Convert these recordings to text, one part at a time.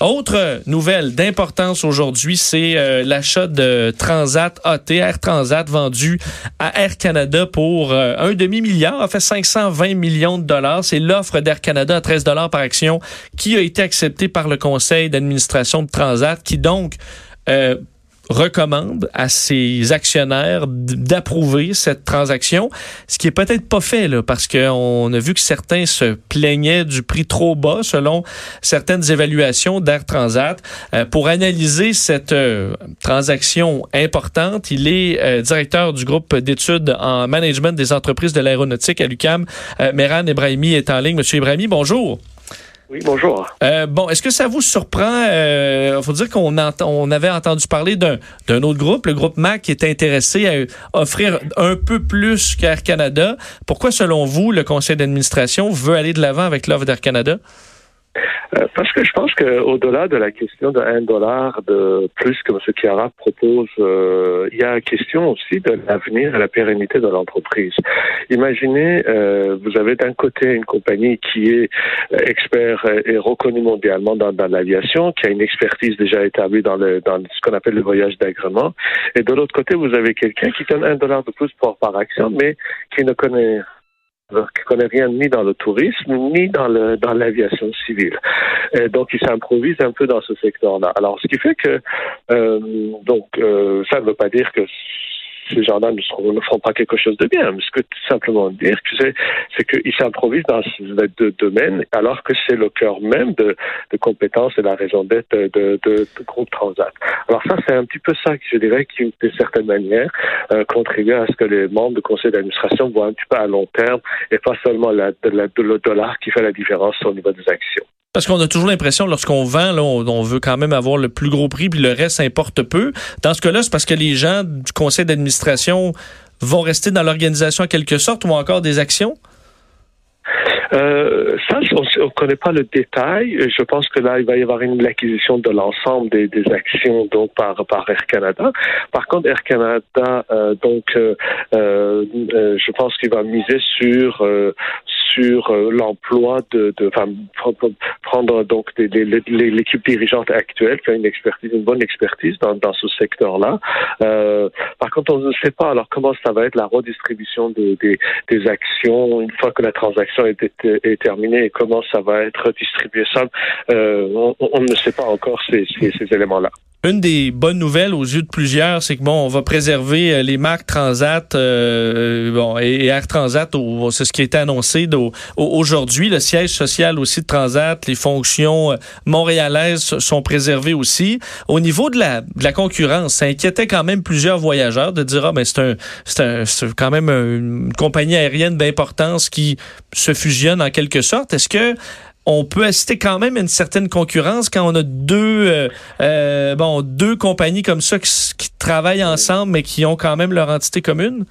Autre nouvelle d'importance aujourd'hui, c'est l'achat de Transat AT, Air Transat vendu à Air Canada pour un demi-milliard, en fait 520 millions de dollars. C'est l'offre d'Air Canada à 13 dollars par action qui a été acceptée par le conseil d'administration de Transat, qui donc euh, recommande à ses actionnaires d'approuver cette transaction, ce qui est peut-être pas fait là, parce qu'on a vu que certains se plaignaient du prix trop bas selon certaines évaluations d'Air Transat. Euh, pour analyser cette euh, transaction importante, il est directeur du groupe d'études en management des entreprises de l'aéronautique à l'UCAM. Meran Ebrahimi est en ligne. Monsieur Ebrahimi, bonjour. Oui, bonjour. Euh, bon, est-ce que ça vous surprend? Il euh, faut dire qu'on on avait entendu parler d'un, d'un autre groupe, le groupe MAC, qui est intéressé à offrir un peu plus qu'Air Canada. Pourquoi, selon vous, le conseil d'administration veut aller de l'avant avec l'offre d'Air Canada? Euh, parce que je pense qu'au-delà de la question de 1 dollar de plus que M. Chiara propose, euh, il y a question aussi de l'avenir et la pérennité de l'entreprise. Imaginez, euh, vous avez d'un côté une compagnie qui est expert et reconnue mondialement dans, l'aviation, qui a une expertise déjà établie dans, le, dans ce qu'on appelle le voyage d'agrément, et de l'autre côté, vous avez quelqu'un qui donne un dollar de plus pour, par action, mais qui ne connaît qui connaît rien ni dans le tourisme ni dans le dans l'aviation civile. Donc il s'improvise un peu dans ce secteur-là. Alors ce qui fait que euh, donc euh, ça ne veut pas dire que ces gens-là ne, feront pas quelque chose de bien. Ce que tout simplement dire, c'est, qu'ils s'improvisent dans ces deux domaines, alors que c'est le cœur même de, de compétences et la raison d'être de, de, de, groupe Transat. Alors ça, c'est un petit peu ça, je dirais, qui, de certaine manière, euh, contribue à ce que les membres du conseil d'administration voient un petit peu à long terme et pas seulement la, la, le dollar qui fait la différence au niveau des actions. Parce qu'on a toujours l'impression, lorsqu'on vend, on, veut quand même avoir le plus gros prix, puis le reste importe peu. Dans ce cas-là, c'est parce que les gens du conseil d'administration vont rester dans l'organisation en quelque sorte ou encore des actions? Euh, ça, on ne connaît pas le détail. Je pense que là, il va y avoir une acquisition de l'ensemble des, actions donc par Air Canada. Par contre, Air Canada, euh, donc, euh, je pense qu'il va miser sur sur euh, l'emploi de, de enfin, prendre donc l'équipe dirigeante actuelle qui a une expertise, une bonne expertise dans, dans ce secteur-là. Euh, par contre, on ne sait pas alors comment ça va être la redistribution des, des actions une fois que la transaction est, est, terminée et comment ça va être distribué. Ça, euh, on, on, ne sait pas encore ces, ces, ces éléments-là. Une des bonnes nouvelles aux yeux de plusieurs, c'est que bon, on va préserver euh, les marques Transat euh, bon, et Air Transat. C'est ce qui a été annoncé aujourd'hui. Le siège social aussi de Transat, les fonctions euh, montréalaises sont préservées aussi. Au niveau de la, de la concurrence, ça inquiétait quand même plusieurs voyageurs de dire ah ben c'est un, c'est quand même une compagnie aérienne d'importance qui se fusionne en quelque sorte. Est-ce que on peut assister quand même à une certaine concurrence quand on a deux, euh, euh, bon, deux compagnies comme ça qui, qui, travaillent ensemble mais qui ont quand même leur entité commune?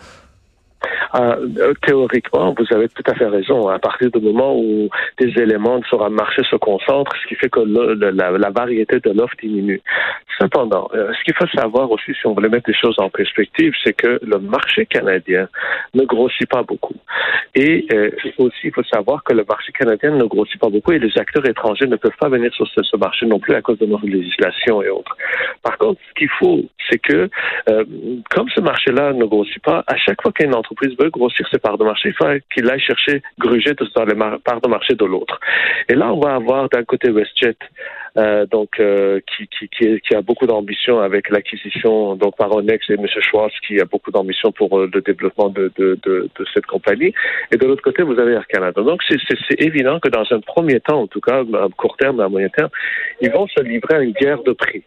Euh, théoriquement, vous avez tout à fait raison. À partir du moment où des éléments sur un marché se concentrent, ce qui fait que la, variété de l'offre diminue. Cependant, euh, ce qu'il faut savoir aussi, si on voulait mettre les choses en perspective, c'est que le marché canadien ne grossit pas beaucoup. Et euh, aussi, il faut savoir que le marché canadien ne grossit pas beaucoup et les acteurs étrangers ne peuvent pas venir sur ce, marché non plus à cause de nos législations et autres. Par contre, ce qu'il faut, c'est que euh, comme ce marché-là ne grossit pas, à chaque fois qu'une entreprise veut grossir ses parts de marché, il faut qu'il aille chercher, gruger dans les parts de marché de l'autre. Et là, on va avoir d'un côté WestJet, euh, donc euh, qui, qui, qui, qui, a beaucoup d'ambition avec l'acquisition donc par Onex et M. Schwartz qui a beaucoup d'ambition pour euh, le développement de, de, de, de, cette compagnie. Et de l'autre côté, vous avez Air Canada. Donc c'est évident que dans un premier temps, en tout cas à court terme, à moyen terme, ils vont se livrer à une guerre de prix.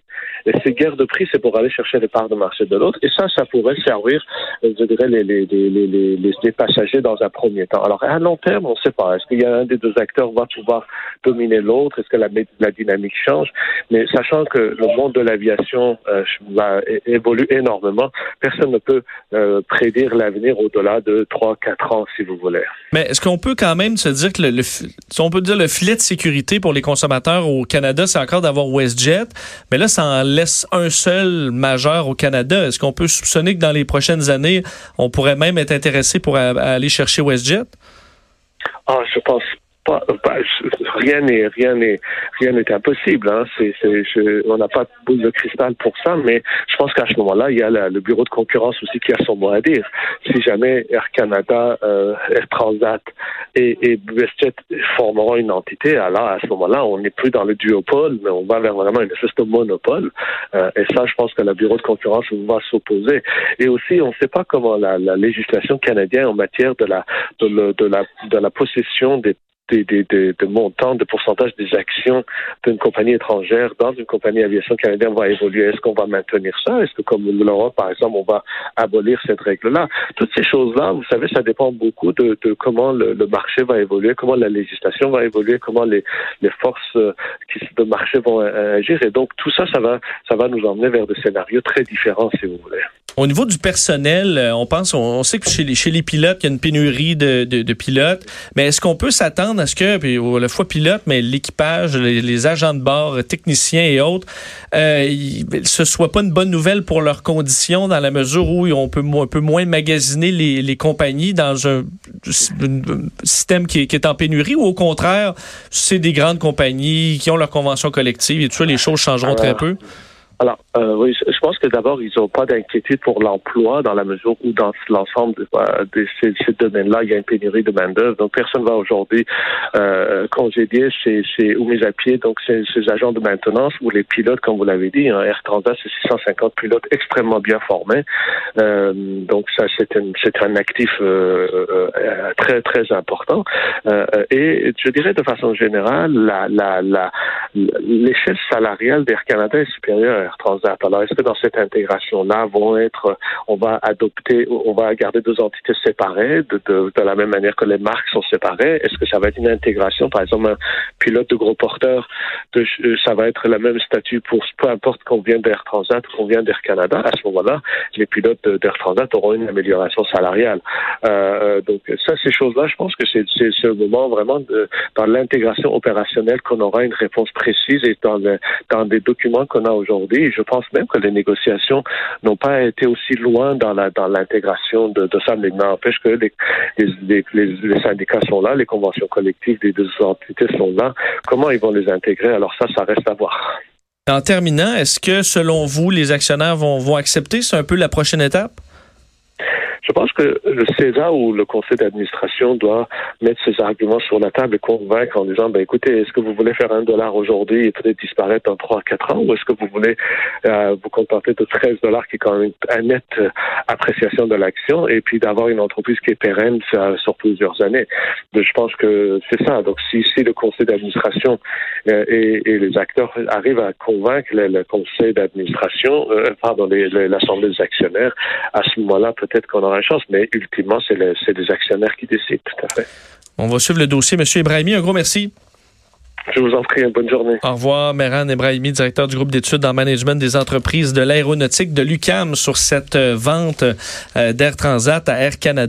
Et ces guerres de prix, c'est pour aller chercher les parts de marché de l'autre. Et ça, ça pourrait servir, je dirais, les, les, les, les, passagers dans un premier temps. Alors, à long terme, on ne sait pas. Est-ce qu'il y a un des deux acteurs va pouvoir dominer l'autre? Est-ce que la, la, dynamique change? Mais sachant que le monde de l'aviation euh, va évoluer énormément, personne ne peut euh, prédire l'avenir au-delà de 3-4 ans, si vous voulez. Mais est-ce qu'on peut quand même se dire que le, si on peut dire le filet de sécurité pour les consommateurs au Canada, c'est encore d'avoir WestJet, mais là, ça en laisse un seul majeur au Canada. Est-ce qu'on peut soupçonner que dans les prochaines années, on pourrait même être intéressé pour aller chercher WestJet? Ah, je pense rien n'est rien n'est rien n'est impossible. Hein. C'est, on n'a pas de boule de cristal pour ça, mais je pense qu'à ce moment-là, il y a le bureau de concurrence aussi qui a son mot à dire. Si jamais Air Canada, euh, Air Transat et, et WestJet formeront une entité, alors à ce moment-là, on n'est plus dans le duopole, mais on va vers vraiment une espèce de monopole. Euh, et ça, je pense que le bureau de concurrence va s'opposer. Et aussi, on ne sait pas comment la, la législation canadienne en matière de la de, de la de la possession des des, des, des, de montants, de pourcentage des actions d'une compagnie étrangère dans une compagnie aviation canadienne va évoluer. Est-ce qu'on va maintenir ça? Est-ce que, comme l'Europe, par exemple, on va abolir cette règle-là? Toutes ces choses-là, vous savez, ça dépend beaucoup de, de comment le, le, marché va évoluer, comment la législation va évoluer, comment les, les forces euh, qui, de marché vont euh, agir. Et donc, tout ça, ça va, ça va nous emmener vers des scénarios très différents, si vous voulez. Au niveau du personnel, euh, on pense, on, sait que chez les, chez les pilotes, il y a une pénurie de, de, de pilotes, mais est-ce qu'on peut s'attendre à ce que, puis la fois pilote, mais l'équipage, les, agents de bord, techniciens et autres, euh, ce soit pas une bonne nouvelle pour leurs conditions dans la mesure où on peut un peu moins magasiner les, les compagnies dans un, système qui est, qui est, en pénurie ou au contraire, c'est des grandes compagnies qui ont leur convention collective et tout ça, les choses changeront très peu? Alors, euh, oui, je pense que d'abord, ils n'ont pas d'inquiétude pour l'emploi dans la mesure où dans l'ensemble de, euh, de, ces, ces domaines-là, il y a une pénurie de main-d'œuvre. Donc, personne va aujourd'hui euh, congédier ces, ces, ou mes à pied, donc ces, ces, agents de maintenance ou les pilotes, comme vous l'avez dit. Hein, Air Transat, c'est 650 pilotes extrêmement bien formés. Euh, donc, ça, c'est un, c'est un actif euh, euh, très, très important. et je dirais de façon générale, la, la, la, l'échelle salariale d'Air Canada est supérieure Alors, est-ce que dans cette intégration-là, vont être, on va adopter, on va garder deux entités séparées de, la même manière que les marques sont séparées? Est-ce que ça va être une intégration? Par exemple, un pilote de gros porteur, de, ça va être le même statut pour peu importe qu'on vient d'Air Transat qu'on vient d'Air Canada. À ce moment-là, les pilotes d'Air Transat auront une amélioration salariale. Euh, donc, ça, ces choses-là, je pense que c'est ce moment vraiment de, dans l'intégration opérationnelle qu'on aura une réponse précise et dans, le, dans des documents qu'on a aujourd'hui je pense même que les négociations n'ont pas été aussi loin dans la dans l'intégration de, ça, mais n'empêche que les, les, les, syndicats sont là, les conventions collectives des deux entités sont là. Comment ils vont les intégrer? Alors ça, ça reste à voir. En terminant, est-ce que selon vous, les actionnaires vont, vont accepter? C'est un peu la prochaine étape? Je pense que le César ou le conseil d'administration doit mettre ses arguments sur la table et convaincre en disant, ben écoutez, est-ce que vous voulez faire un dollar aujourd'hui et peut-être disparaître dans trois à quatre ans, ou est-ce que vous voulez euh, vous contenter de 13 dollars qui est quand même une nette euh, appréciation de l'action et puis d'avoir une entreprise qui est pérenne sur, plusieurs années. Je pense que c'est ça. Donc si, si le conseil d'administration euh, et, les acteurs arrivent à convaincre le, conseil d'administration, pardon, l'assemblée des actionnaires, à ce moment-là, peut-être qu'on aura chance, mais ultimement, c'est le, les actionnaires qui décident, tout à fait. On va suivre le dossier. Monsieur Ibrahimi, un gros merci. Je vous en prie, une bonne journée. Au revoir, Meran Ibrahimi, directeur du groupe d'études en management des entreprises de l'aéronautique de l'UCAM sur cette euh, vente euh, d'Air Transat à Air Canada.